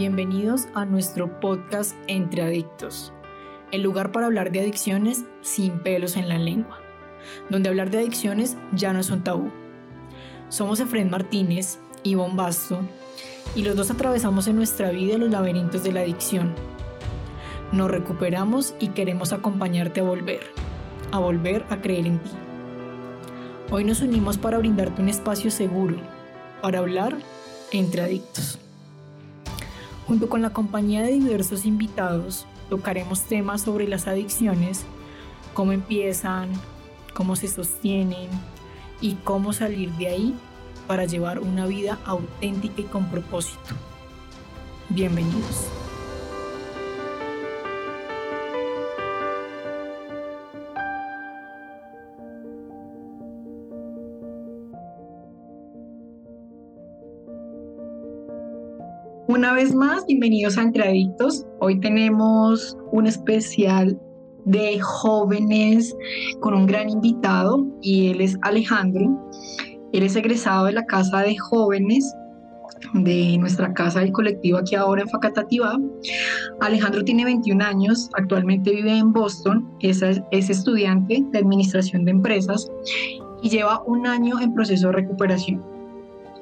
Bienvenidos a nuestro podcast Entre Adictos, el lugar para hablar de adicciones sin pelos en la lengua, donde hablar de adicciones ya no es un tabú. Somos Efren Martínez y Bombasto, y los dos atravesamos en nuestra vida los laberintos de la adicción. Nos recuperamos y queremos acompañarte a volver, a volver a creer en ti. Hoy nos unimos para brindarte un espacio seguro, para hablar entre adictos. Junto con la compañía de diversos invitados, tocaremos temas sobre las adicciones, cómo empiezan, cómo se sostienen y cómo salir de ahí para llevar una vida auténtica y con propósito. Bienvenidos. Una vez más, bienvenidos a Entre Adictos. Hoy tenemos un especial de jóvenes con un gran invitado y él es Alejandro. Él es egresado de la Casa de Jóvenes de nuestra casa del colectivo aquí ahora en Facatativá. Alejandro tiene 21 años, actualmente vive en Boston, es, es estudiante de Administración de Empresas y lleva un año en proceso de recuperación.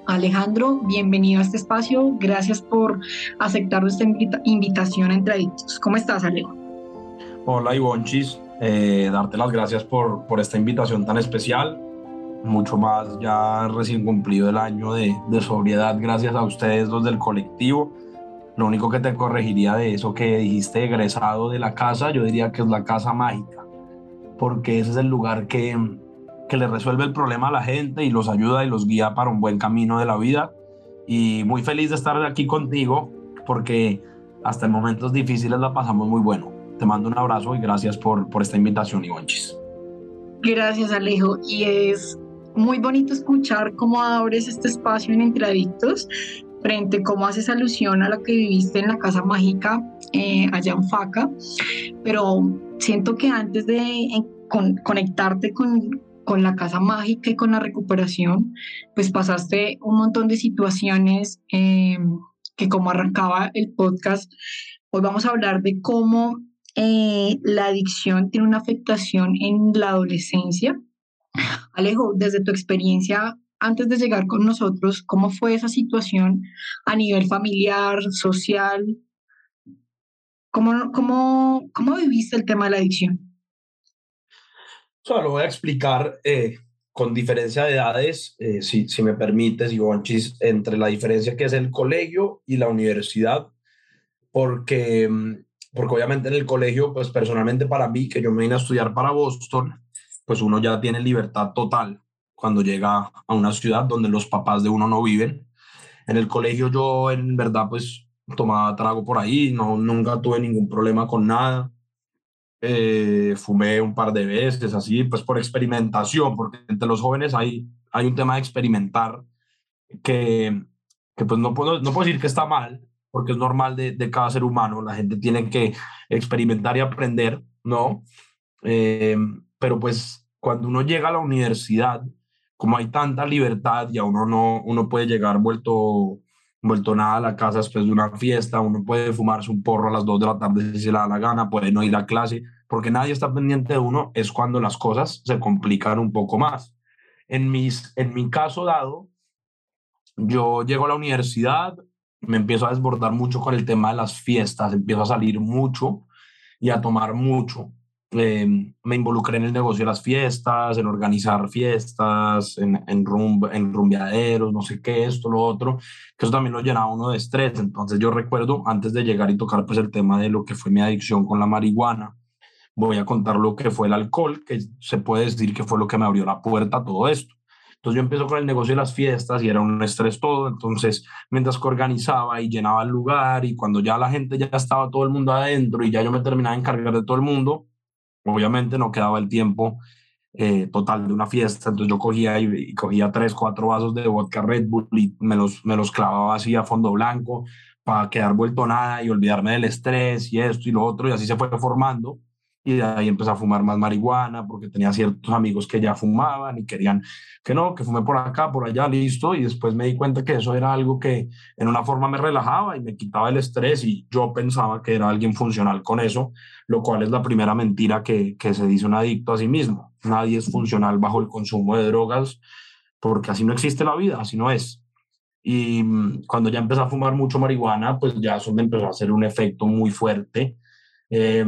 Alejandro, bienvenido a este espacio. Gracias por aceptar nuestra invitación a. ¿Cómo estás, Alejo? Hola, Ivonchis. Eh, darte las gracias por, por esta invitación tan especial. Mucho más ya recién cumplido el año de, de sobriedad, gracias a ustedes, los del colectivo. Lo único que te corregiría de eso que dijiste egresado de la casa, yo diría que es la casa mágica, porque ese es el lugar que, que le resuelve el problema a la gente y los ayuda y los guía para un buen camino de la vida. Y muy feliz de estar aquí contigo porque hasta en momentos difíciles la pasamos muy bueno. Te mando un abrazo y gracias por, por esta invitación, Ivonchis. Gracias, Alejo. Y es muy bonito escuchar cómo abres este espacio en Entre Adictos frente cómo haces alusión a lo que viviste en la Casa Mágica eh, allá en Faca. Pero siento que antes de conectarte con, con la casa mágica y con la recuperación, pues pasaste un montón de situaciones em, que como arrancaba el podcast, hoy vamos a hablar de cómo eh, la adicción tiene una afectación en la adolescencia. Alejo, desde tu experiencia antes de llegar con nosotros, ¿cómo fue esa situación a nivel familiar, social? ¿Cómo, cómo, cómo viviste el tema de la adicción? Lo voy a explicar eh, con diferencia de edades, eh, si, si me permites, Ivonchis, entre la diferencia que es el colegio y la universidad, porque, mm, porque obviamente en el colegio, pues personalmente para mí, que yo me vine a estudiar para Boston, pues uno ya tiene libertad total cuando llega a una ciudad donde los papás de uno no viven. En el colegio yo en verdad pues tomaba trago por ahí, no, nunca tuve ningún problema con nada eh, fumé un par de veces, así, pues por experimentación, porque entre los jóvenes hay, hay un tema de experimentar que, que pues no puedo, no puedo decir que está mal, porque es normal de, de cada ser humano, la gente tiene que experimentar y aprender, ¿no? Eh, pero pues cuando uno llega a la universidad, como hay tanta libertad y a uno no, uno puede llegar vuelto vuelto nada a la casa después de una fiesta, uno puede fumarse un porro a las 2 de la tarde si se le da la gana, puede no ir a clase, porque nadie está pendiente de uno, es cuando las cosas se complican un poco más. En, mis, en mi caso dado, yo llego a la universidad, me empiezo a desbordar mucho con el tema de las fiestas, empiezo a salir mucho y a tomar mucho. Em, me involucré en el negocio de las fiestas, en organizar fiestas, en, en, en rumbeaderos, no sé qué, esto, lo otro, que eso también lo llenaba uno de estrés. Entonces yo recuerdo, antes de llegar y tocar pues el tema de lo que fue mi adicción con la marihuana, voy a contar lo que fue el alcohol, que se puede decir que fue lo que me abrió la puerta a todo esto. Entonces yo empiezo con el negocio de las fiestas y era un estrés todo, entonces mientras que organizaba y llenaba el lugar y cuando ya la gente ya estaba todo el mundo adentro y ya yo me terminaba de encargar de todo el mundo, obviamente no quedaba el tiempo eh, total de una fiesta, entonces yo cogía y, cogía tres, cuatro vasos de vodka Red Bull y me los, me los clavaba así a fondo blanco para quedar vuelto nada y olvidarme del estrés y esto y lo otro, y así se fue formando y de ahí empecé a fumar más marihuana porque tenía ciertos amigos que ya fumaban y querían que no, que fume por acá, por allá, listo. Y después me di cuenta que eso era algo que en una forma me relajaba y me quitaba el estrés y yo pensaba que era alguien funcional con eso, lo cual es la primera mentira que, que se dice un adicto a sí mismo. Nadie es funcional bajo el consumo de drogas porque así no existe la vida, así no es. Y mm, cuando ya empecé a fumar mucho marihuana, pues ya eso me empezó a hacer un efecto muy fuerte. Eh,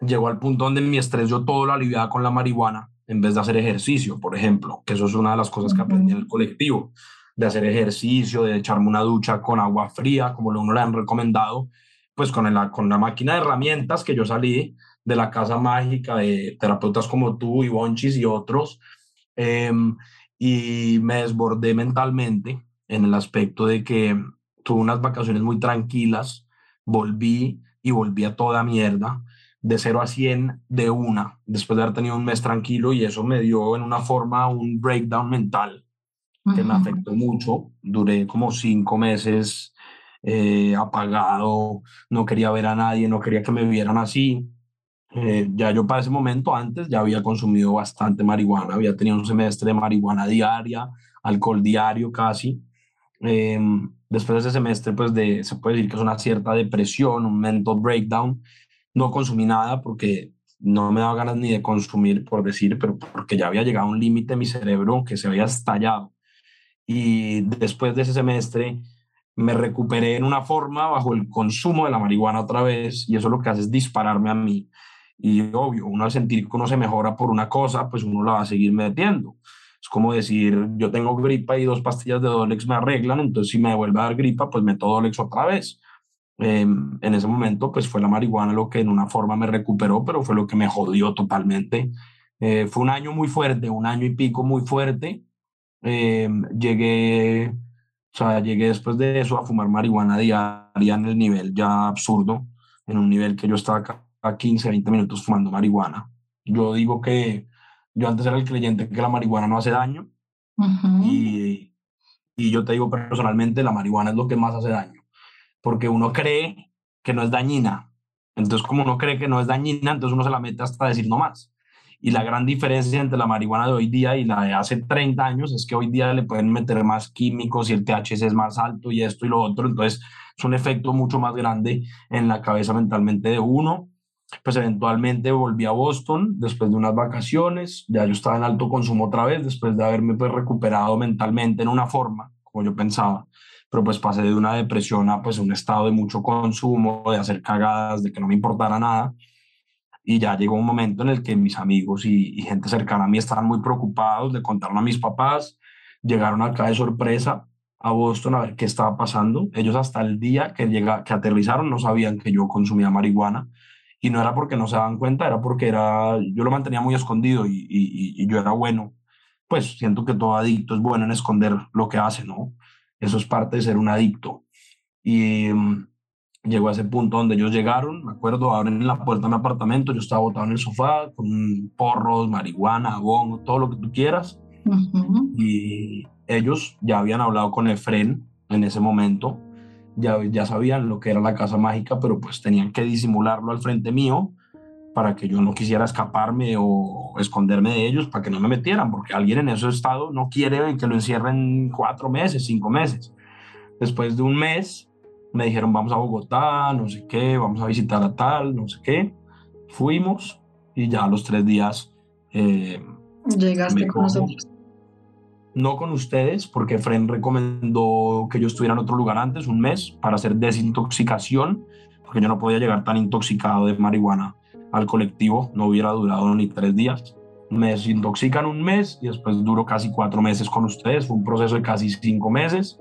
llegó al punto donde mi estrés yo todo lo aliviaba con la marihuana en vez de hacer ejercicio, por ejemplo, que eso es una de las cosas que aprendí en el colectivo, de hacer ejercicio, de echarme una ducha con agua fría, como lo uno le han recomendado, pues con la, con la máquina de herramientas que yo salí de la casa mágica de terapeutas como tú y Bonchis y otros, em, y me desbordé mentalmente en el aspecto de que tuve unas vacaciones muy tranquilas, volví y volví a toda mierda, de 0 a 100 de una, después de haber tenido un mes tranquilo y eso me dio en una forma un breakdown mental que me afectó mucho. Duré como cinco meses eh, apagado, no quería ver a nadie, no quería que me vieran así. Eh, ya yo para ese momento antes ya había consumido bastante marihuana, había tenido un semestre de marihuana diaria, alcohol diario casi. Em, después de ese semestre, pues de, se puede decir que es una cierta depresión, un mental breakdown, no consumí nada porque no me daba ganas ni de consumir, por decir, pero porque ya había llegado a un límite mi cerebro que se había estallado. Y después de ese semestre me recuperé en una forma bajo el consumo de la marihuana otra vez y eso lo que hace es dispararme a mí. Y obvio, uno al sentir que uno se mejora por una cosa, pues uno la va a seguir metiendo. Es como decir, yo tengo gripa y dos pastillas de Dolex me arreglan, entonces si me vuelve a dar gripa, pues meto Dolex otra vez. Em, en ese momento, pues fue la marihuana lo que en una forma me recuperó, pero fue lo que me jodió totalmente. Eh, fue un año muy fuerte, un año y pico muy fuerte. Em, llegué, o sea, llegué después de eso a fumar marihuana diaria en el nivel ya absurdo, en un nivel que yo estaba a 15, 20 minutos fumando marihuana. Yo digo que yo antes era el creyente que la marihuana no hace daño y, y yo te digo personalmente, la marihuana es lo que más hace daño porque uno cree que no es dañina. Entonces, como uno cree que no es dañina, entonces uno se la mete hasta decir no más. Y la gran diferencia entre la marihuana de hoy día y la de hace 30 años es que hoy día le pueden meter más químicos y el THC es más alto y esto y lo otro. Entonces, es un efecto mucho más grande en la cabeza mentalmente de uno. Pues eventualmente volví a Boston después de unas vacaciones. Ya yo estaba en alto consumo otra vez después de haberme pues, recuperado mentalmente en una forma, como yo pensaba pero pues pasé de una depresión a pues un estado de mucho consumo, de hacer cagadas, de que no me importara nada. Y ya llegó un momento en el que mis amigos y, gente cercana a mí estaban muy preocupados de contarlo a mis papás. Llegaron acá de sorpresa a Boston a ver qué estaba pasando. Ellos hasta el día que, llega, que aterrizaron no sabían que yo consumía marihuana. Y no era porque no se daban cuenta, era porque era, yo lo mantenía muy escondido y, y, y yo era bueno. Pues siento que todo adicto es bueno en esconder lo que hace, ¿no? Eso es parte de ser un adicto. Y mm, llegó a ese punto donde ellos llegaron, me acuerdo, abren la puerta de mi apartamento, yo estaba botado en el sofá con porros, marihuana, abón, todo lo que tú quieras. Y ellos ya habían hablado con Efren en ese momento, ya, ya sabían lo que era la casa mágica, pero pues tenían que disimularlo al frente mío para que yo no quisiera escaparme o esconderme de ellos para que no me metieran, porque alguien en ese estado no quiere que lo encierren cuatro meses, cinco meses. Después de un mes me dijeron vamos a Bogotá, no sé qué, vamos a visitar a tal, no sé qué. Fuimos y ya a los tres días... Eh, Llegaste con nosotros. No con ustedes, porque Fren recomendó que yo estuviera en otro lugar antes, un mes, para hacer desintoxicación, porque yo no podía llegar tan intoxicado de marihuana al colectivo, no hubiera durado ni tres días. Me desintoxican un mes y después duro casi cuatro meses con ustedes. Fue un proceso de casi cinco meses,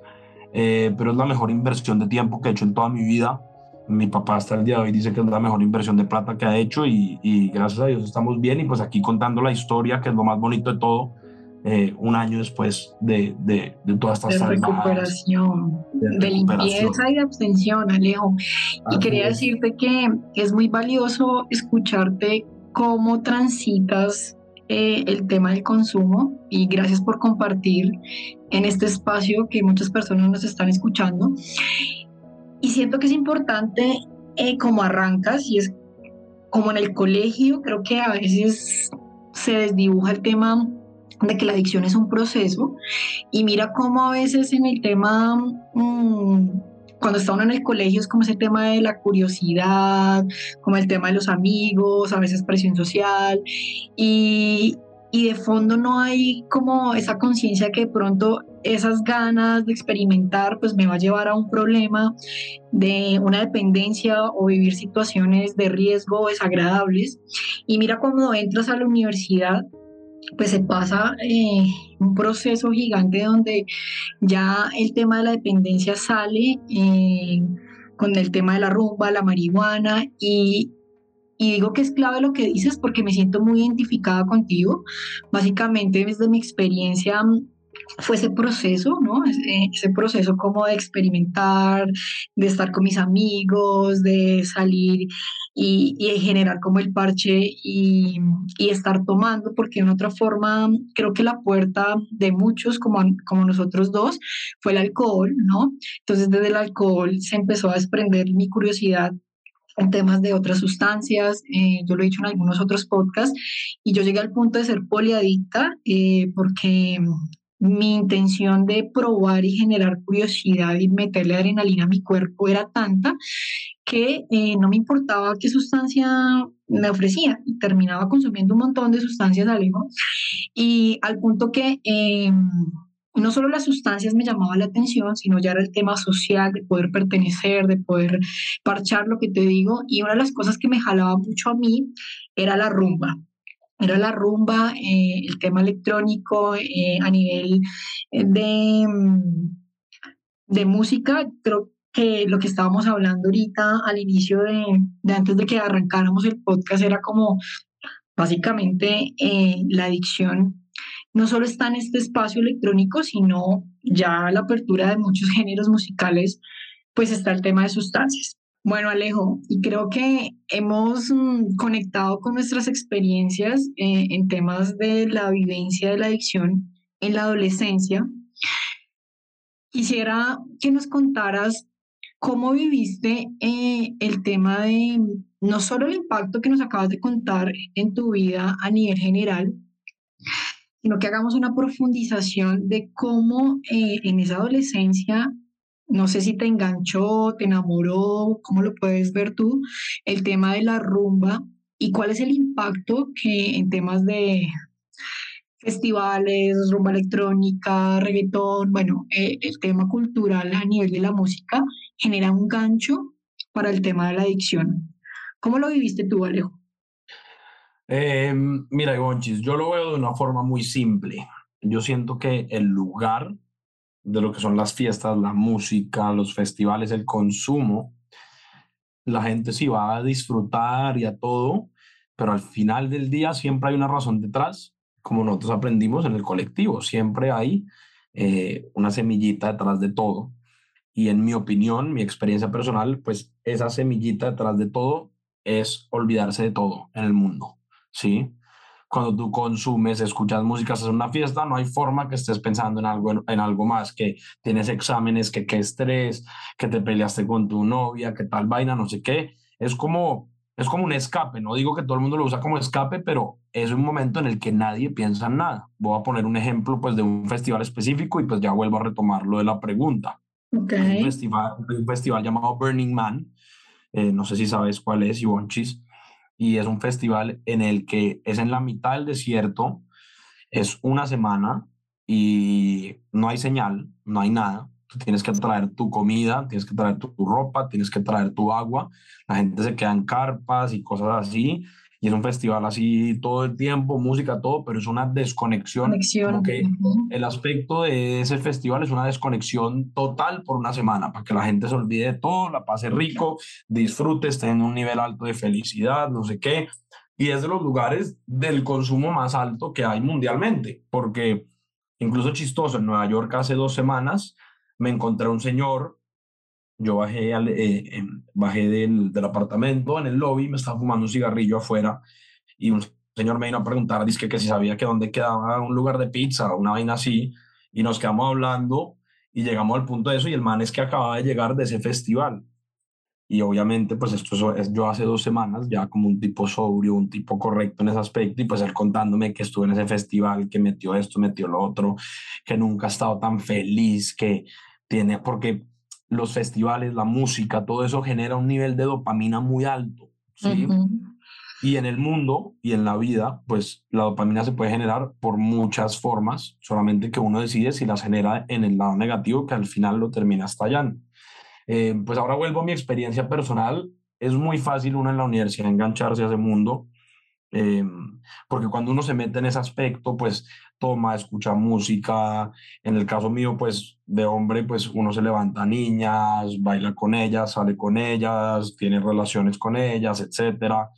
eh, pero es la mejor inversión de tiempo que he hecho en toda mi vida. Mi papá hasta el día de hoy dice que es la mejor inversión de plata que ha hecho y, y gracias a Dios estamos bien y pues aquí contando la historia, que es lo más bonito de todo, eh, un año después de, de, de todas estas de recuperación, de, limpieza y de abstención, Alejo. Y quería decirte que es muy valioso escucharte cómo transitas eh, el tema del consumo y gracias por compartir en este espacio que muchas personas nos están escuchando. Y siento que es importante eh, cómo arrancas y es como en el colegio, creo que a veces se desdibuja el tema de que la adicción es un proceso y mira cómo a veces en el tema, mm, cuando está uno en el colegio es como ese tema de la curiosidad, como el tema de los amigos, a veces presión social y, y de fondo no hay como esa conciencia que de pronto esas ganas de experimentar pues me va a llevar a un problema de una dependencia o vivir situaciones de riesgo desagradables. Y mira cuando entras a la universidad, pues se pasa eh, un proceso gigante donde ya el tema de la dependencia sale eh, con el tema de la rumba, la marihuana y, y digo que es clave lo que dices porque me siento muy identificada contigo. Básicamente desde mi experiencia fue ese proceso, ¿no? Eh, ese, proceso como de experimentar, de estar con mis amigos, de salir y, y generar como el parche y, y, estar tomando, porque de otra forma creo que la puerta de muchos como, como nosotros dos fue el alcohol, ¿no? Entonces desde el alcohol se empezó a desprender mi curiosidad en temas de otras sustancias, eh, yo lo he dicho en algunos otros podcasts, y yo llegué al punto de ser poliadicta eh, porque mi intención de probar y generar curiosidad y meterle adrenalina a mi cuerpo era tanta que eh, no me importaba qué sustancia me ofrecía y terminaba consumiendo un montón de sustancias algo y al punto que no solo las sustancias me llamaban la atención, sino ya era el tema social, de poder pertenecer, de poder parchar lo que te digo. Y una de las cosas que me jalaba mucho a mí era la rumba. Era la rumba, eh, el tema electrónico eh, a nivel de, mm, de música. Creo que lo que estábamos hablando ahorita al inicio de, de antes de que arrancáramos el podcast era como básicamente eh, la adicción no solo está en este espacio electrónico, sino ya la apertura de muchos géneros musicales, pues está el tema de sustancias. Bueno, Alejo, y creo que hemos mm, conectado con nuestras experiencias eh, en temas de la vivencia de la adicción en la adolescencia. Quisiera que nos contaras cómo viviste eh, el tema de no solo el impacto que nos acabas de contar en tu vida a nivel general, sino que hagamos una profundización de cómo eh, en esa adolescencia, no sé si te enganchó, te enamoró, cómo lo puedes ver tú, el tema de la rumba y cuál es el impacto que en temas de festivales, rumba electrónica, reggaetón, bueno, eh, el tema cultural a nivel de la música genera un gancho para el tema de la adicción. ¿Cómo lo viviste tú, Alejo? Eh, mira, Gonchis, yo lo veo de una forma muy simple. Yo siento que el lugar de lo que son las fiestas, la música, los festivales, el consumo, la gente sí va a disfrutar y a todo, pero al final del día siempre hay una razón detrás, como nosotros aprendimos en el colectivo, siempre hay eh, una semillita detrás de todo. Y en mi opinión, mi experiencia personal, pues esa semillita detrás de todo es olvidarse de todo en el mundo. ¿sí? Cuando tú consumes, escuchas música, haces una fiesta, no hay forma que estés pensando en algo, en, algo más, que tienes exámenes, que qué estrés, que te peleaste con tu novia, que tal vaina, no sé qué. Es como, es como un escape, no digo que todo el mundo lo usa como escape, pero es un momento en el que nadie piensa en nada. Voy a poner un ejemplo pues de un festival específico y pues ya vuelvo a retomar lo de la pregunta. Okay. un, festival, un festival llamado Burning Man, eh, no sé si sabes cuál es, Ivonchis, y es un festival en el que es en la mitad del desierto, es una semana y no hay señal, no hay nada. Tú tienes que traer tu comida, tienes que traer tu, ropa, tienes que traer tu agua. La gente se queda en carpas y cosas así y es un festival así todo el tiempo, música, todo, pero es una desconexión. Conexión. que el aspecto de ese festival es una desconexión total por una semana, para que la gente se olvide de todo, la pase rico, disfrute, esté en un nivel alto de felicidad, no sé qué. Y es de los lugares del consumo más alto que hay mundialmente, porque incluso chistoso, en Nueva York hace dos semanas me encontré un señor yo bajé, al, eh, bajé del, del, apartamento en el lobby, me estaba fumando un cigarrillo afuera y un señor me vino a preguntar, dice que si sabía que dónde quedaba un lugar de pizza, una vaina así, y nos quedamos hablando y llegamos al punto de eso y el man es que acaba de llegar de ese festival. y obviamente pues esto es yo hace dos semanas ya como un tipo sobrio, un tipo correcto en ese aspecto y pues él contándome que estuve en ese festival, que metió esto, metió lo otro, que nunca ha estado tan feliz, que tiene, porque los festivales, la música, todo eso genera un nivel de dopamina muy alto, ¿sí? Y en el mundo y en la vida, pues la dopamina se puede generar por muchas formas, solamente que uno decide si las genera en el lado negativo, que al final lo termina estallando. Eh, pues ahora vuelvo a mi experiencia personal. Es muy fácil uno en la universidad engancharse a ese mundo, eh, porque cuando uno se mete en ese aspecto, pues toma, escucha música. En el caso mío, pues de hombre, pues uno se levanta niñas, baila con ellas, sale con ellas, tiene relaciones con ellas, etcétera.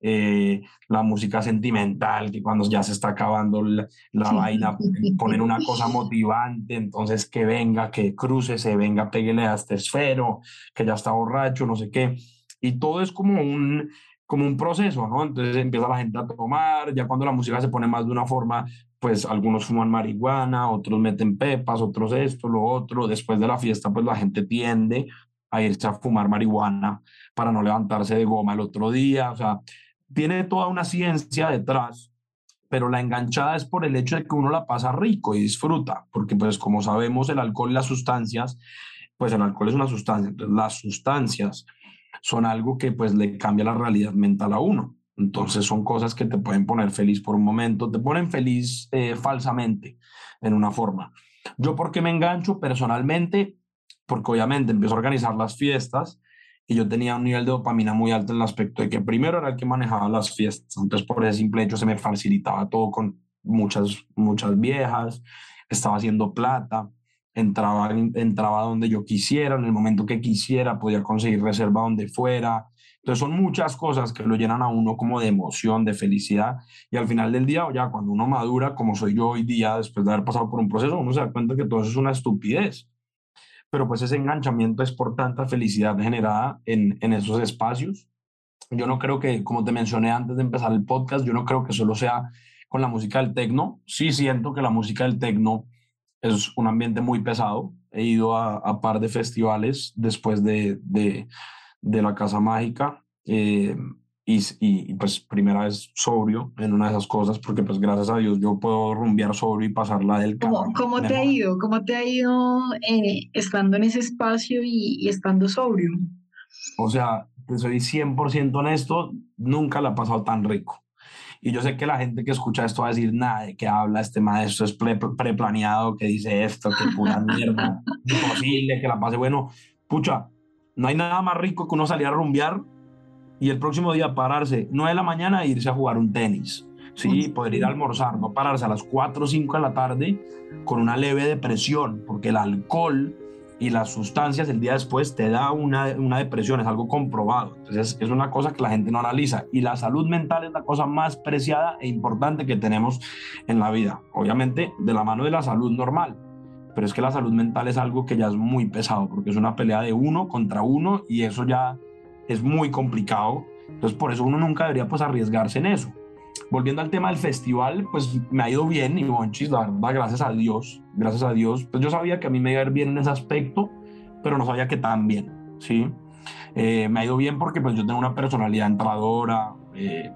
Eh, la música sentimental, que cuando ya se está acabando la, vaina, poner una cosa motivante, entonces que venga, que cruce, se venga, peguele a este esfero, que ya está borracho, no sé qué. Y todo es como un, como un proceso, ¿no? Entonces empieza la gente a tomar, ya cuando la música se pone más de una forma, pues algunos fuman marihuana, otros meten pepas, otros esto, lo otro. Después de la fiesta, pues la gente tiende a irse a fumar marihuana para no levantarse de goma el otro día, o sea, tiene toda una ciencia detrás, pero la enganchada es por el hecho de que uno la pasa rico y disfruta, porque pues como sabemos el alcohol y las sustancias, pues el alcohol es una sustancia, las sustancias son algo que pues le cambia la realidad mental a uno. Entonces son cosas que te pueden poner feliz por un momento, te ponen feliz eh, falsamente en una forma. Yo porque me engancho personalmente, porque obviamente empiezo a organizar las fiestas y yo tenía un nivel de dopamina muy alto en el aspecto de que primero era el que manejaba las fiestas, entonces por ese simple hecho se me facilitaba todo con muchas, muchas viejas, estaba haciendo plata, entraba, entraba donde yo quisiera, en el momento que quisiera, podía conseguir reserva donde fuera. Entonces son muchas cosas que lo llenan a uno como de emoción, de felicidad. Y al final del día, ya cuando uno madura, como soy yo hoy día, después de haber pasado por un proceso, uno se da cuenta que todo eso es una estupidez pero pues ese enganchamiento es por tanta felicidad generada en, en esos espacios. Yo no creo que, como te mencioné antes de empezar el podcast, yo no creo que solo sea con la música del tecno. Sí siento que la música del tecno es un ambiente muy pesado. He ido a, a par de festivales después de, de, de la Casa Mágica. Eh, y, y, pues primera vez sobrio en una de esas cosas, porque pues gracias a Dios yo puedo rumbear sobrio y pasarla del ¿Cómo, ¿Cómo te ha ido? ¿Cómo te ha ido eh, estando en ese espacio y, y, estando sobrio? O sea, te soy 100% honesto, nunca la he pasado tan rico. Y yo sé que la gente que escucha esto va a decir, nada, de qué habla este maestro, es preplaneado, que dice esto, que pura mierda, imposible, que la pase bueno. Pucha, no hay nada más rico que uno salir a rumbear y el próximo día pararse 9 de la mañana e irse a jugar un tenis. Sí, poder ir a almorzar, no pararse a las 4 o 5 de la tarde con una leve depresión, porque el alcohol y las sustancias el día después te da una, una depresión, es algo comprobado. Entonces es una cosa que la gente no analiza. Y la salud mental es la cosa más preciada e importante que tenemos en la vida. Obviamente de la mano de la salud normal, pero es que la salud mental es algo que ya es muy pesado, porque es una pelea de uno contra uno y eso ya es muy complicado. Entonces, por eso uno nunca debería pues arriesgarse en eso. Volviendo al tema del festival, pues me ha ido bien y bonchis, la verdad, gracias a Dios, gracias a Dios. Pues yo sabía que a mí me iba a ir bien en ese aspecto, pero no sabía que tan bien, ¿sí? Eh, me ha ido bien porque pues yo tengo una personalidad entradora, eh,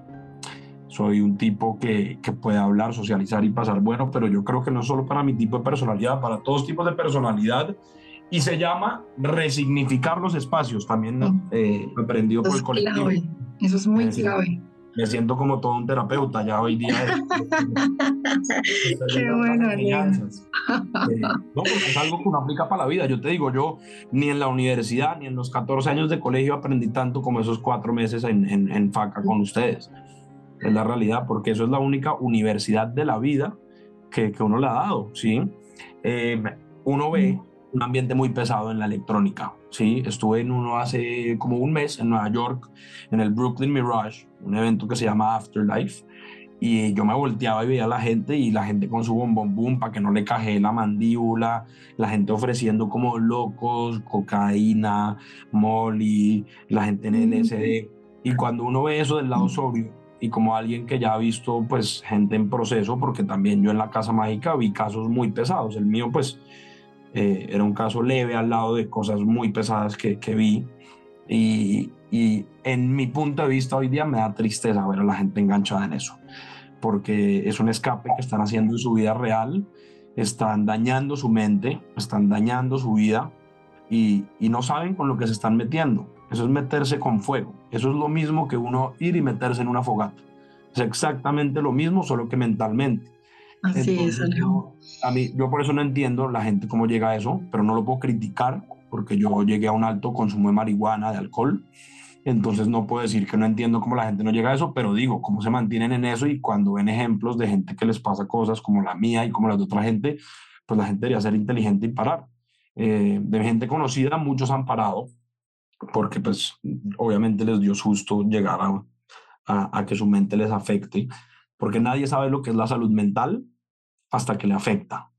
soy un tipo que, que, puede hablar, socializar y pasar bueno, pero yo creo que no solo para mi tipo de personalidad, para todos tipos de personalidad y se llama resignificar los espacios. También eh, aprendido por el colectivo. Eso es muy clave. Me siento como todo un terapeuta ya hoy día. Qué bueno, eh, No, es algo que uno aplica para la vida. Yo te digo, yo ni en la universidad ni en los 14 años de colegio aprendí tanto como esos cuatro meses en, en, en FACA con ustedes. Es la realidad, porque eso es la única universidad de la vida que, que uno le ha dado, ¿sí? Eh, uno ve un ambiente muy pesado en la electrónica. Sí, estuve en uno hace como un mes en Nueva York, en el Brooklyn Mirage, un evento que se llama Afterlife. Y yo me volteaba y veía a la gente y la gente con su bombón boom para que no le caje la mandíbula, la gente ofreciendo como locos, cocaína, molly, la gente en LSD. Y cuando uno ve eso del lado sobrio y como alguien que ya ha visto pues gente en proceso, porque también yo en la Casa Mágica vi casos muy pesados, el mío pues eh, era un caso leve al lado de cosas muy pesadas que, que vi. Y, y en mi punto de vista hoy día me da tristeza ver a la gente enganchada en eso, porque es un escape que están haciendo en su vida real, están dañando su mente, están dañando su vida y, y no saben con lo que se están metiendo. Eso es meterse con fuego. Eso es lo mismo que uno ir y meterse en una fogata. Es exactamente lo mismo, solo que mentalmente. Así es, yo, a mí, yo por eso no entiendo la gente cómo llega a eso, pero no lo puedo criticar porque yo llegué a un alto consumo de marihuana, de alcohol. Entonces no puedo decir que no entiendo cómo la gente no llega a eso, pero digo, cómo se mantienen en eso y cuando ven ejemplos de gente que les pasa cosas como la mía y como las de otra gente, pues la gente debería ser inteligente y parar. Eh, de gente conocida, muchos han parado, porque pues obviamente les dio susto llegar a, a, que su mente les afecte, porque nadie sabe lo que es la salud mental hasta que le afecta.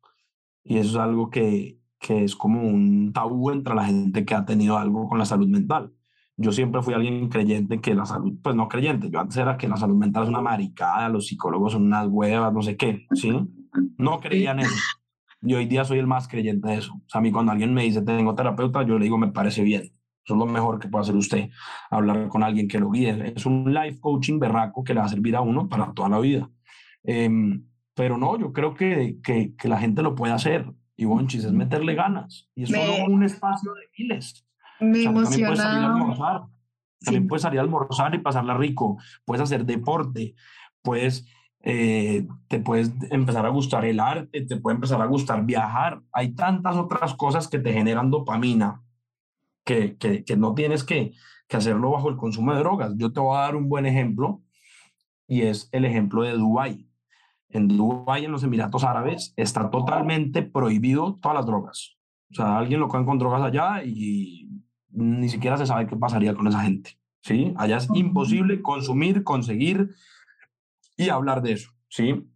Y eso es algo que, que es como un tabú entre la gente que ha tenido algo con la salud mental. Yo siempre fui alguien creyente que la salud, pues no creyente, yo antes era que la salud mental es una maricada, los psicólogos son unas huevas, no sé qué, ¿sí? No creía en eso. Y hoy día soy el más creyente de eso. O sea, a mí cuando alguien me dice tengo terapeuta, yo le digo me parece bien. Eso es lo mejor que puede hacer usted, hablar con alguien que lo guíe. Es un life coaching berraco que le va a servir a uno para toda la vida. Em, pero no, yo creo que, que, que, la gente lo puede hacer. Y Bonchis es meterle ganas. Y es solo un espacio de miles. Me o sea, También puedes salir a almorzar. También puedes salir a almorzar y pasarla rico. Puedes hacer deporte. Puedes, eh, te puedes empezar a gustar el arte. Te puede empezar a gustar viajar. Hay tantas otras cosas que te generan dopamina que, que, no tienes que, que, hacerlo bajo el consumo de drogas. Yo te voy a dar un buen ejemplo y es el ejemplo de Dubái. En Dubái, en los Emiratos Árabes, está totalmente prohibido todas las drogas. O sea, alguien lo coge con drogas allá y ni siquiera se sabe qué pasaría con esa gente. ¿sí? Allá es imposible consumir, conseguir y hablar de eso. ¿sí?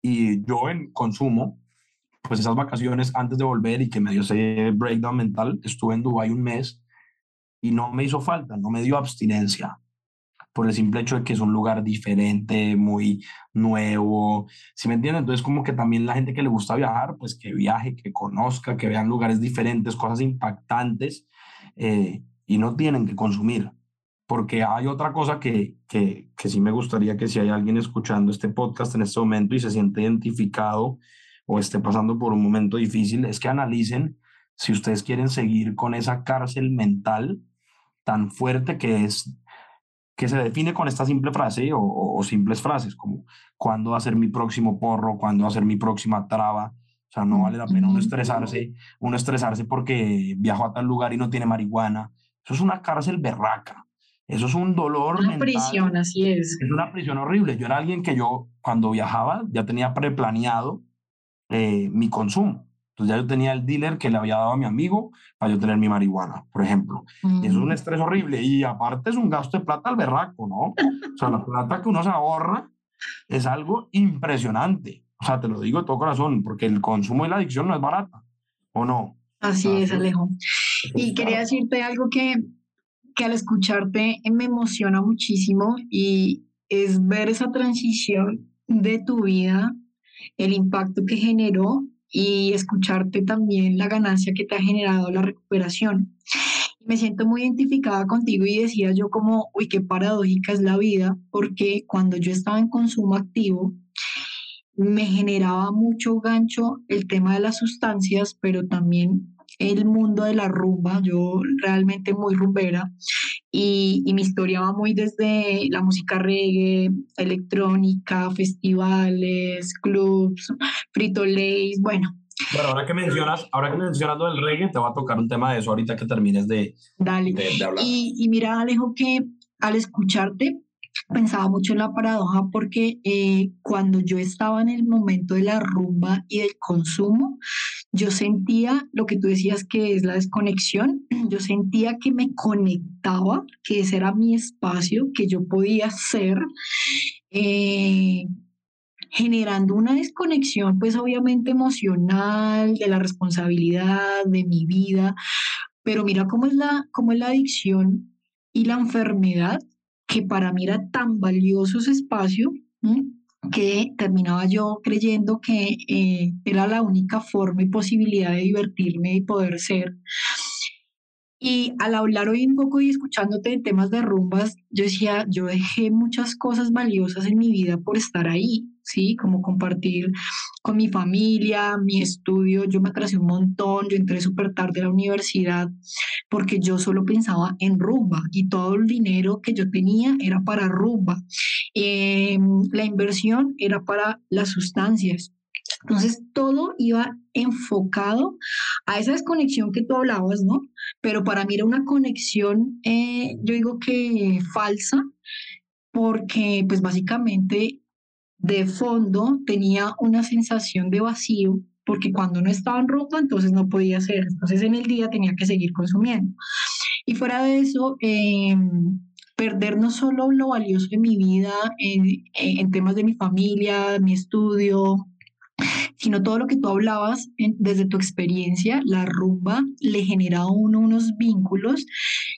Y yo en consumo, pues esas vacaciones antes de volver y que me dio ese breakdown mental, estuve en Dubái un mes y no me hizo falta, no me dio abstinencia por el simple hecho de que es un lugar diferente, muy nuevo, ¿sí me entienden? Entonces como que también la gente que le gusta viajar, pues que viaje, que conozca, que vean lugares diferentes, cosas impactantes eh, y no tienen que consumir. Porque hay otra cosa que, que, que sí me gustaría que si hay alguien escuchando este podcast en este momento y se siente identificado o esté pasando por un momento difícil, es que analicen si ustedes quieren seguir con esa cárcel mental tan fuerte que es que se define con esta simple frase o, o, simples frases como cuándo va a ser mi próximo porro, cuándo va a ser mi próxima traba. O sea, no vale la pena uno estresarse, uno estresarse porque viajó a tal lugar y no tiene marihuana. Eso es una cárcel berraca. Eso es un dolor. Una prisión, así es. Es una prisión horrible. Yo era alguien que yo, cuando viajaba, ya tenía preplaneado eh, mi consumo. Entonces ya yo tenía el dealer que le había dado a mi amigo para yo tener mi marihuana, por ejemplo. Y eso es un estrés horrible. Y aparte es un gasto de plata al berraco, ¿no? O sea, la plata que uno se ahorra es algo impresionante. O sea, te lo digo de todo corazón, porque el consumo y la adicción no es barata, ¿o no? Así es, Alejo. Y quería decirte algo que, que al escucharte me emociona muchísimo y es ver esa transición de tu vida el impacto que generó y escucharte también la ganancia que te ha generado la recuperación. Me siento muy identificada contigo y decía yo como, uy, qué paradójica es la vida, porque cuando yo estaba en consumo activo, me generaba mucho gancho el tema de las sustancias, pero también el mundo de la rumba, yo realmente muy rumbera, y, mi historia va muy desde la música reggae, electrónica, festivales, clubs, frito lays, bueno. Ahora que mencionas, ahora que mencionas lo del reggae, te va a tocar un tema de eso ahorita que termines de, Dale. de, hablar. Y, y mira, Alejo, que al escucharte, pensaba mucho en la paradoja porque eh, cuando yo estaba en el momento de la rumba y del consumo, yo sentía lo que tú decías que es la desconexión, yo sentía que me conectaba, que ese era mi espacio, que yo podía ser. Eh, generando una desconexión, pues obviamente emocional, de la responsabilidad, de mi vida, pero mira cómo es la, cómo es la adicción y la enfermedad que para mí era tan valioso ese espacio que terminaba yo creyendo que eh, era la única forma y posibilidad de divertirme y poder ser. Y al hablar hoy un poco y escuchándote en temas de rumbas, yo decía, yo dejé muchas cosas valiosas en mi vida por estar ahí, ¿sí? Como compartir con mi familia, mi estudio, yo me atrasé un montón, yo entré súper tarde a la universidad porque yo solo pensaba en rumba y todo el dinero que yo tenía era para rumba. Em, la inversión era para las sustancias. Entonces, todo iba enfocado a esa desconexión que tú hablabas, ¿no? Pero para mí era una conexión, eh, yo digo que falsa, porque pues básicamente de fondo tenía una sensación de vacío, porque cuando no estaba en ropa, entonces no podía hacer, entonces en el día tenía que seguir consumiendo. Y fuera de eso, em, perder no solo lo valioso de mi vida en, en temas de mi familia, mi estudio, sino todo lo que tú hablabas desde tu experiencia, la rumba le genera a uno unos vínculos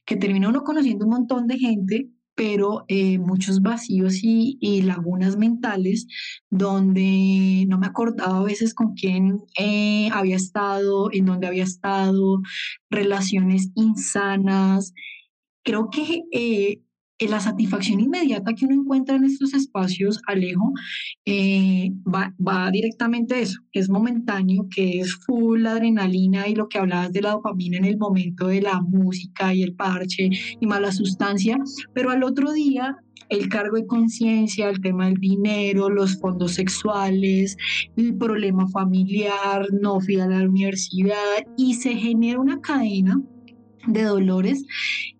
que termina uno conociendo un montón de gente, pero eh, muchos vacíos y, lagunas mentales donde no me acordaba a veces con quién eh, había estado, en dónde había estado, relaciones insanas. Creo que eh, la satisfacción inmediata que uno encuentra en estos espacios, Alejo, eh, va, va, directamente a eso, es momentáneo, que es full adrenalina y lo que hablabas de la dopamina en el momento de la música y el parche y mala sustancia, pero al otro día el cargo de conciencia, el tema del dinero, los fondos sexuales, el problema familiar, no fui a la universidad y se genera una cadena de dolores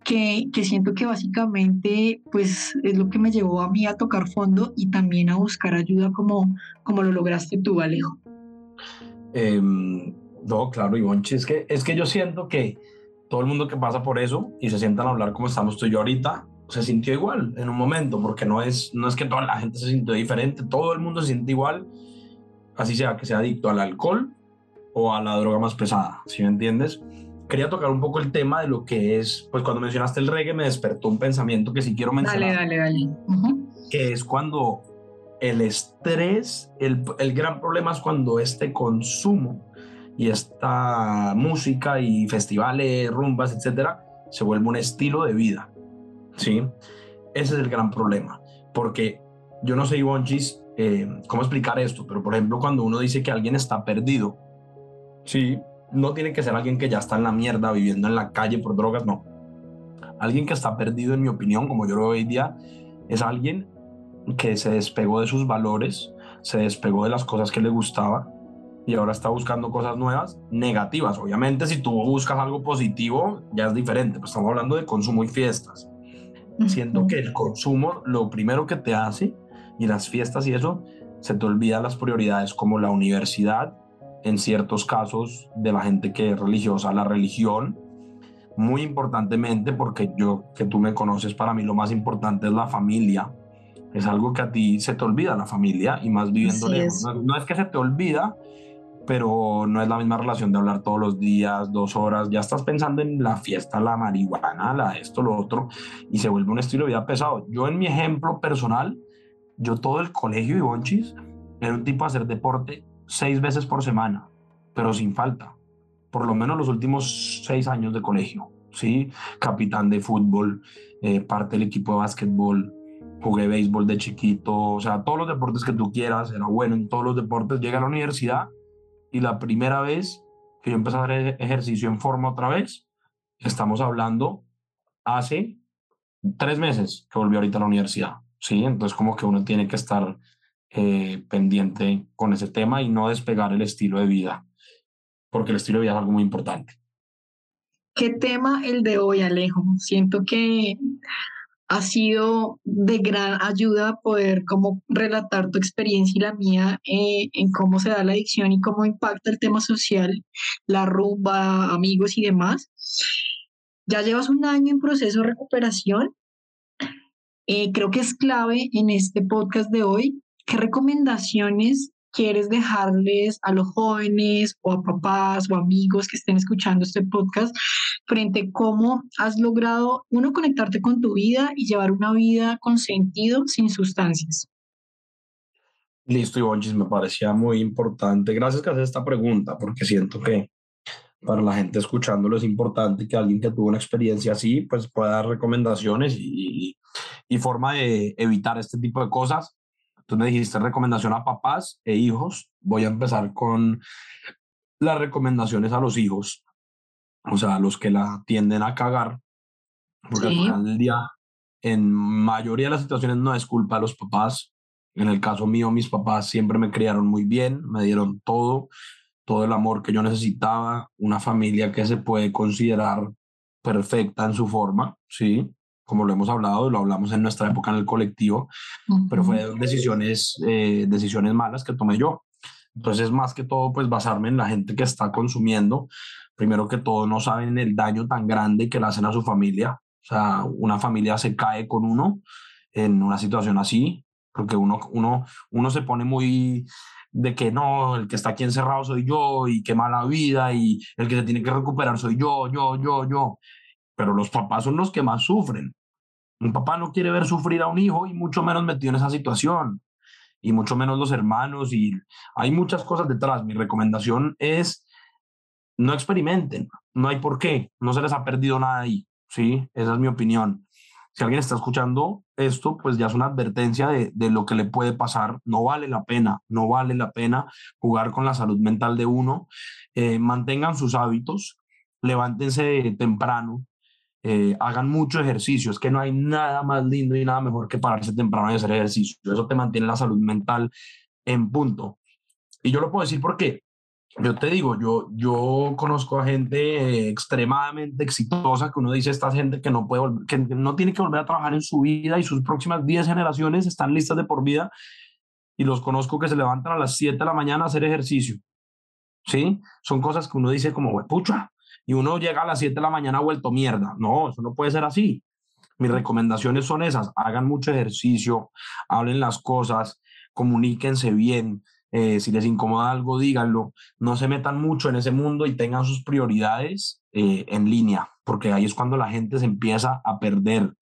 que, que, siento que básicamente pues es lo que me llevó a mí a tocar fondo y también a buscar ayuda como, como lo lograste tú, Alejo. Em, no, claro, Ivonchi, es que, es que yo siento que todo el mundo que pasa por eso y se sientan a hablar como estamos tú y yo ahorita, se sintió igual en un momento, porque no es, no es que toda la gente se sintió diferente, todo el mundo se siente igual, así sea que sea adicto al alcohol o a la droga más pesada, ¿sí me entiendes? Quería tocar un poco el tema de lo que es, pues cuando mencionaste el reggae me despertó un pensamiento que sí quiero mencionar. Dale, dale, dale. Que es cuando el estrés, el, el, gran problema es cuando este consumo y esta música y festivales, rumbas, etcétera, se vuelve un estilo de vida. ¿Sí? Ese es el gran problema. Porque yo no sé, Ivonchis, eh, cómo explicar esto, pero por ejemplo, cuando uno dice que alguien está perdido, sí, no tiene que ser alguien que ya está en la mierda viviendo en la calle por drogas, no. Alguien que está perdido, en mi opinión, como yo lo veo hoy día, es alguien que se despegó de sus valores, se despegó de las cosas que le gustaba y ahora está buscando cosas nuevas, negativas. Obviamente, si tú buscas algo positivo, ya es diferente, pues estamos hablando de consumo y fiestas. Siento que el consumo, lo primero que te hace, y las fiestas y eso, se te olvidan las prioridades como la universidad, en ciertos casos de la gente que es religiosa, la religión, muy importantemente porque yo, que tú me conoces, para mí lo más importante es la familia. Es algo que a ti se te olvida la familia y más viviendo lejos. No, es que se te olvida, pero no es la misma relación de hablar todos los días, dos horas. Ya estás pensando en la fiesta, la marihuana, la esto, lo otro, y se vuelve un estilo de vida pesado. Yo, en mi ejemplo personal, yo todo el colegio y bonchis era un tipo a hacer deporte seis veces por semana, pero sin falta. Por lo menos los últimos seis años de colegio, ¿sí? Capitán de fútbol, eh, parte del equipo de básquetbol, jugué béisbol de chiquito, o sea, todos los deportes que tú quieras, era bueno en todos los deportes. Llegué a la universidad y la primera vez que yo empecé a hacer ejercicio en forma otra vez, estamos hablando hace tres meses que volví ahorita a la universidad, ¿sí? Entonces como que uno tiene que estar eh, pendiente con ese tema y no despegar el estilo de vida, porque el estilo de vida es algo muy importante. ¿Qué tema el de hoy, Alejo? Siento que ha sido de gran ayuda poder como relatar tu experiencia y la mía eh, en cómo se da la adicción y cómo impacta el tema social, la rumba, amigos y demás. Ya llevas un año en proceso de recuperación. Eh, creo que es clave en este podcast de hoy ¿qué recomendaciones quieres dejarles a los jóvenes o a papás o amigos que estén escuchando este podcast frente a cómo has logrado, uno, conectarte con tu vida y llevar una vida con sentido sin sustancias? Listo, Ivonchis, me parecía muy importante. Gracias que haces esta pregunta, porque siento que para la gente escuchándolo es importante que alguien que tuvo una experiencia así, pues pueda dar recomendaciones y, y forma de evitar este tipo de cosas. Tú me dijiste recomendación a papás e hijos. Voy a empezar con las recomendaciones a los hijos, o sea, a los que la tienden a cagar, porque al final del día, en mayoría de las situaciones no es culpa de los papás. En el caso mío, mis papás siempre me criaron muy bien, me dieron todo, todo el amor que yo necesitaba, una familia que se puede considerar perfecta en su forma, ¿sí? Como lo hemos hablado, lo hablamos en nuestra época en el colectivo, pero fue decisiones, eh, decisiones malas que tomé yo. Entonces, más que todo, pues basarme en la gente que está consumiendo. Primero que todo, no saben el daño tan grande que le hacen a su familia. O sea, una familia se cae con uno en una situación así, porque uno, uno, uno se pone muy de que no, el que está aquí encerrado soy yo y qué mala vida y el que se tiene que recuperar soy yo, yo, yo, yo. Pero los papás son los que más sufren. Un papá no quiere ver sufrir a un hijo y mucho menos metido en esa situación y mucho menos los hermanos y hay muchas cosas detrás. Mi recomendación es no experimenten, no hay por qué, no se les ha perdido nada ahí, ¿sí? Esa es mi opinión. Si alguien está escuchando esto, pues ya es una advertencia de, de lo que le puede pasar. No vale la pena, no vale la pena jugar con la salud mental de uno. Eh, mantengan sus hábitos, levántense temprano, eh, hagan mucho ejercicio. Es que no hay nada más lindo y nada mejor que pararse temprano y hacer ejercicio. Eso te mantiene la salud mental en punto. Y yo lo puedo decir porque yo te digo, yo, yo conozco a gente extremadamente exitosa que uno dice, esta gente que no, puede, que no tiene que volver a trabajar en su vida y sus próximas 10 generaciones están listas de por vida y los conozco que se levantan a las 7 de la mañana a hacer ejercicio. ¿Sí? Son cosas que uno dice como, pucha, y uno llega a las 7 de la mañana vuelto mierda. No, eso no puede ser así. Mis recomendaciones son esas, hagan mucho ejercicio, hablen las cosas, comuníquense bien, eh, si les incomoda algo, díganlo, no se metan mucho en ese mundo y tengan sus prioridades eh, en línea, porque ahí es cuando la gente se empieza a perder,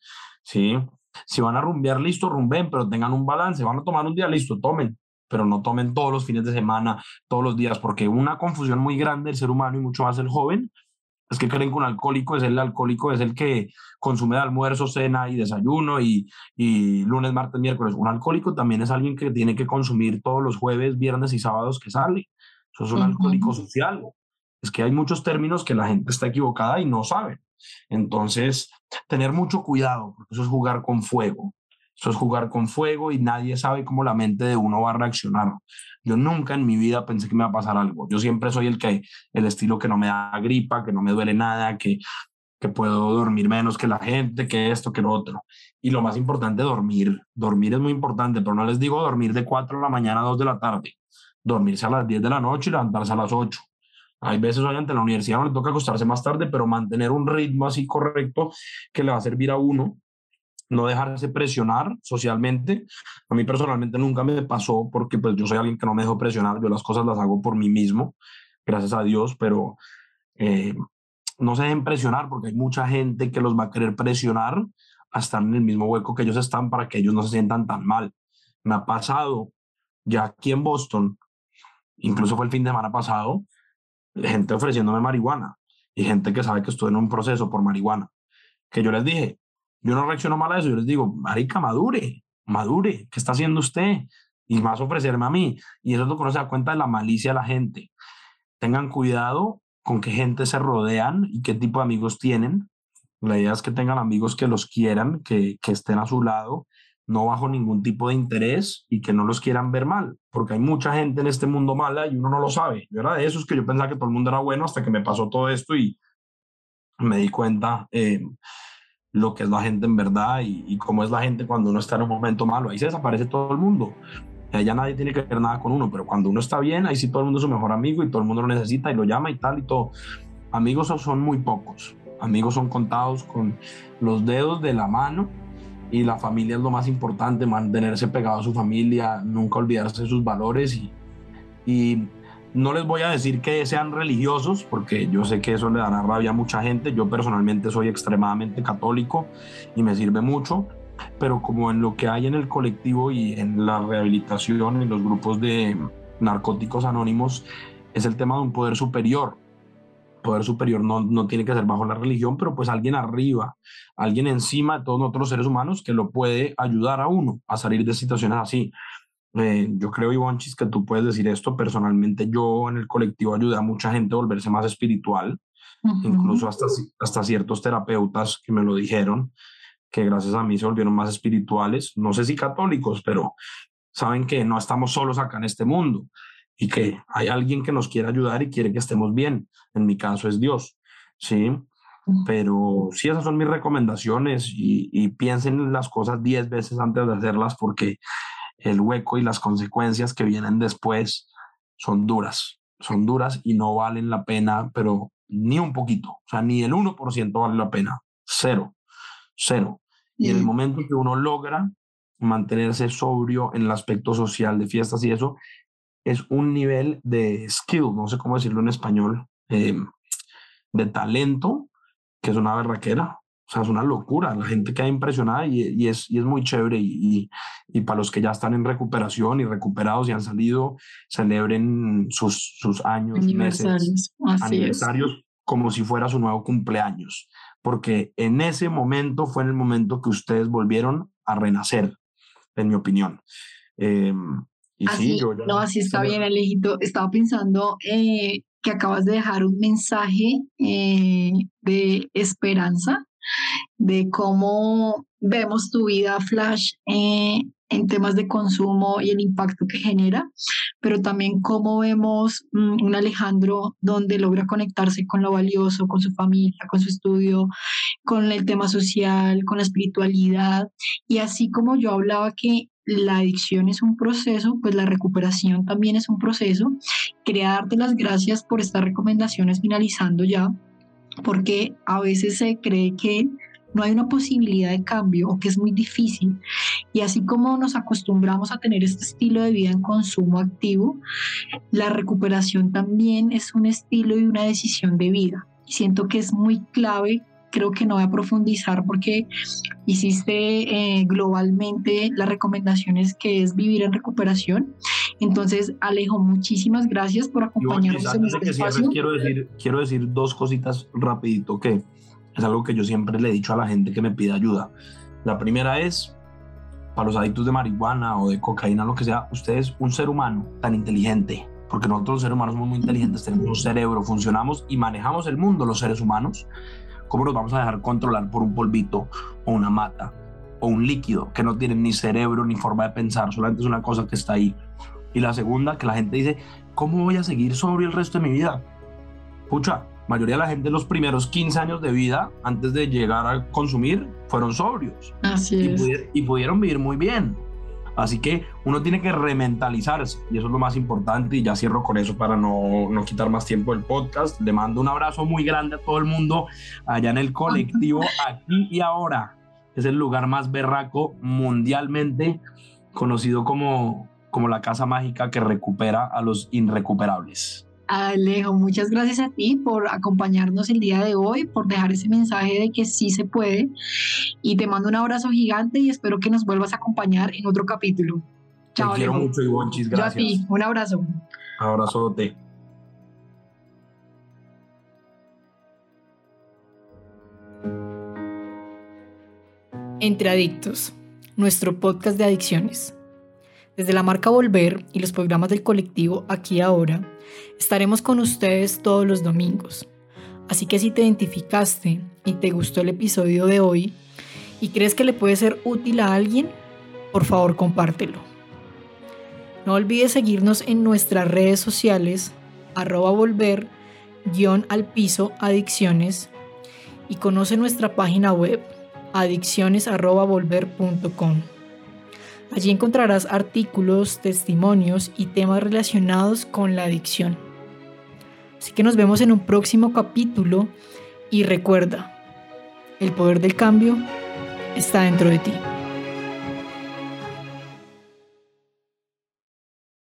¿sí? Si van a rumbear, listo, rumben, pero tengan un balance, van a tomar un día, listo, tomen, pero no tomen todos los fines de semana, todos los días, porque una confusión muy grande del ser humano y mucho más el joven es que creen que un alcohólico es el alcohólico, es el que consume almuerzo, cena y desayuno y, y lunes, martes, miércoles. Un alcohólico también es alguien que tiene que consumir todos los jueves, viernes y sábados que sale. Eso es un alcohólico social. Es que hay muchos términos que la gente está equivocada y no sabe. Entonces, tener mucho cuidado, porque eso es jugar con fuego. Eso es jugar con fuego y nadie sabe cómo la mente de uno va a reaccionar. Yo nunca en mi vida pensé que me iba a pasar algo. Yo siempre soy el que, el estilo que no me da gripa, que no me duele nada, que, que puedo dormir menos que la gente, que esto, que lo otro. Y lo más importante, dormir. Dormir es muy importante, pero no les digo dormir de 4 de la mañana a 2 de la tarde. Dormirse a las 10 de la noche y levantarse a las 8. Hay veces, obviamente, en la universidad no le toca acostarse más tarde, pero mantener un ritmo así correcto que le va a servir a uno no dejarse presionar socialmente. A mí personalmente nunca me pasó porque pues yo soy alguien que no me dejo presionar, yo las cosas las hago por mí mismo, gracias a Dios, pero eh, no se dejen presionar porque hay mucha gente que los va a querer presionar a estar en el mismo hueco que ellos están para que ellos no se sientan tan mal. Me ha pasado ya aquí en Boston, incluso fue el fin de semana pasado, gente ofreciéndome marihuana y gente que sabe que estoy en un proceso por marihuana, que yo les dije, yo no reacciono mal a eso, yo les digo, marica, madure, madure, ¿qué está haciendo usted? Y más ofrecerme a mí. Y eso es lo que uno se da cuenta de la malicia de la gente. Tengan cuidado con qué gente se rodean y qué tipo de amigos tienen. La idea es que tengan amigos que los quieran, que, que estén a su lado, no bajo ningún tipo de interés y que no los quieran ver mal, porque hay mucha gente en este mundo mala y uno no lo sabe. Yo era de esos que yo pensaba que todo el mundo era bueno hasta que me pasó todo esto y me di cuenta eh, lo que es la gente en verdad y, cómo es la gente cuando uno está en un momento malo. Ahí se desaparece todo el mundo. Ya nadie tiene que ver nada con uno, pero cuando uno está bien, ahí sí todo el mundo es su mejor amigo y todo el mundo lo necesita y lo llama y tal y todo. Amigos son muy pocos. Amigos son contados con los dedos de la mano y la familia es lo más importante, mantenerse pegado a su familia, nunca olvidarse de sus valores y, y no les voy a decir que sean religiosos, porque yo sé que eso le dará rabia a mucha gente. Yo personalmente soy extremadamente católico y me sirve mucho, pero como en lo que hay en el colectivo y en la rehabilitación, en los grupos de narcóticos anónimos, es el tema de un poder superior. poder superior no, no tiene que ser bajo la religión, pero pues alguien arriba, alguien encima de todos nosotros seres humanos que lo puede ayudar a uno a salir de situaciones así. Eh, yo creo, Ivonchis, que tú puedes decir esto. Personalmente, yo en el colectivo ayudé a mucha gente a volverse más espiritual, incluso hasta, hasta ciertos terapeutas que me lo dijeron, que gracias a mí se volvieron más espirituales. No sé si católicos, pero saben que no estamos solos acá en este mundo y que hay alguien que nos quiere ayudar y quiere que estemos bien. En mi caso es Dios, ¿sí? Pero sí, esas son mis recomendaciones y, y piensen las cosas diez veces antes de hacerlas porque el hueco y las consecuencias que vienen después son duras, son duras y no valen la pena, pero ni un poquito, o sea, ni el 1% vale la pena, cero, cero. Y en el momento que uno logra mantenerse sobrio en el aspecto social de fiestas y eso, es un nivel de skill, no sé cómo decirlo en español, em, de talento, que es una berraquera. O sea, es una locura. La gente queda impresionada y, y, es, y es muy chévere. Y, y, para los que ya están en recuperación y recuperados y han salido, celebren sus, sus años, aniversarios, meses, aniversarios como si fuera su nuevo cumpleaños. Porque en ese momento fue en el momento que ustedes volvieron a renacer, en mi opinión. Eh, y así, sí, yo ya, no, así está bien, Alejito. Estaba pensando eh, que acabas de dejar un mensaje eh, de esperanza, de cómo vemos tu vida flash eh, en temas de consumo y el impacto que genera, pero también cómo vemos mm, un Alejandro donde logra conectarse con lo valioso, con su familia, con su estudio, con el tema social, con la espiritualidad. Y así como yo hablaba que la adicción es un proceso, pues la recuperación también es un proceso. Quería darte las gracias por estas recomendaciones finalizando ya, porque a veces se cree que no hay una posibilidad de cambio o que es muy difícil. Y así como nos acostumbramos a tener este estilo de vida en consumo activo, la recuperación también es un estilo y una decisión de vida. Siento que es muy clave creo que no voy a profundizar porque hiciste eh, globalmente las recomendaciones que es vivir en recuperación. Entonces, Alejo, muchísimas gracias por acompañarnos en este espacio. quiero decir, quiero decir dos cositas rapidito que es algo que yo siempre le he dicho a la gente que me pide ayuda. La primera es, para los adictos de marihuana o de cocaína, lo que sea, usted es un ser humano tan inteligente, porque nosotros los seres humanos somos muy inteligentes, tenemos un cerebro, funcionamos y manejamos el mundo los seres humanos. ¿Cómo nos vamos a dejar controlar por un polvito o una mata o un líquido que no tiene ni cerebro ni forma de pensar, solamente es una cosa que está ahí? Y la segunda, que la gente dice, ¿cómo voy a seguir sobrio el resto de mi vida? Pucha, mayoría de la gente los primeros 15 años de vida, antes de llegar a consumir, fueron sobrios. Así y, es. Pudieron, y pudieron vivir muy bien. Así que uno tiene que rementalizarse y eso es lo más importante y ya cierro con eso para no, no quitar más tiempo del podcast. Le mando un abrazo muy grande a todo el mundo allá en el colectivo, aquí y ahora. Es el lugar más berraco mundialmente conocido como, como la casa mágica que recupera a los irrecuperables. Alejo, muchas gracias a ti por acompañarnos el día de hoy, por dejar ese mensaje de que sí se puede. Y te mando un abrazo gigante y espero que nos vuelvas a acompañar en otro capítulo. Chao, te quiero Alejo. mucho, Ivonchis, Yo a gracias. ti, un abrazo. Abrazote. Entre Adictos, nuestro podcast de adicciones. Desde la marca Volver y los programas del colectivo Aquí Ahora, estaremos con ustedes todos los domingos. Así que si te identificaste y te gustó el episodio de hoy y crees que le puede ser útil a alguien, por favor compártelo. No olvides seguirnos en nuestras redes sociales, arroba volver, guion al piso, adicciones, y conoce nuestra página web, adicciones.volver.com. Allí encontrarás artículos, testimonios y temas relacionados con la adicción. Así que nos vemos en un próximo capítulo y recuerda, el poder del cambio está dentro de ti.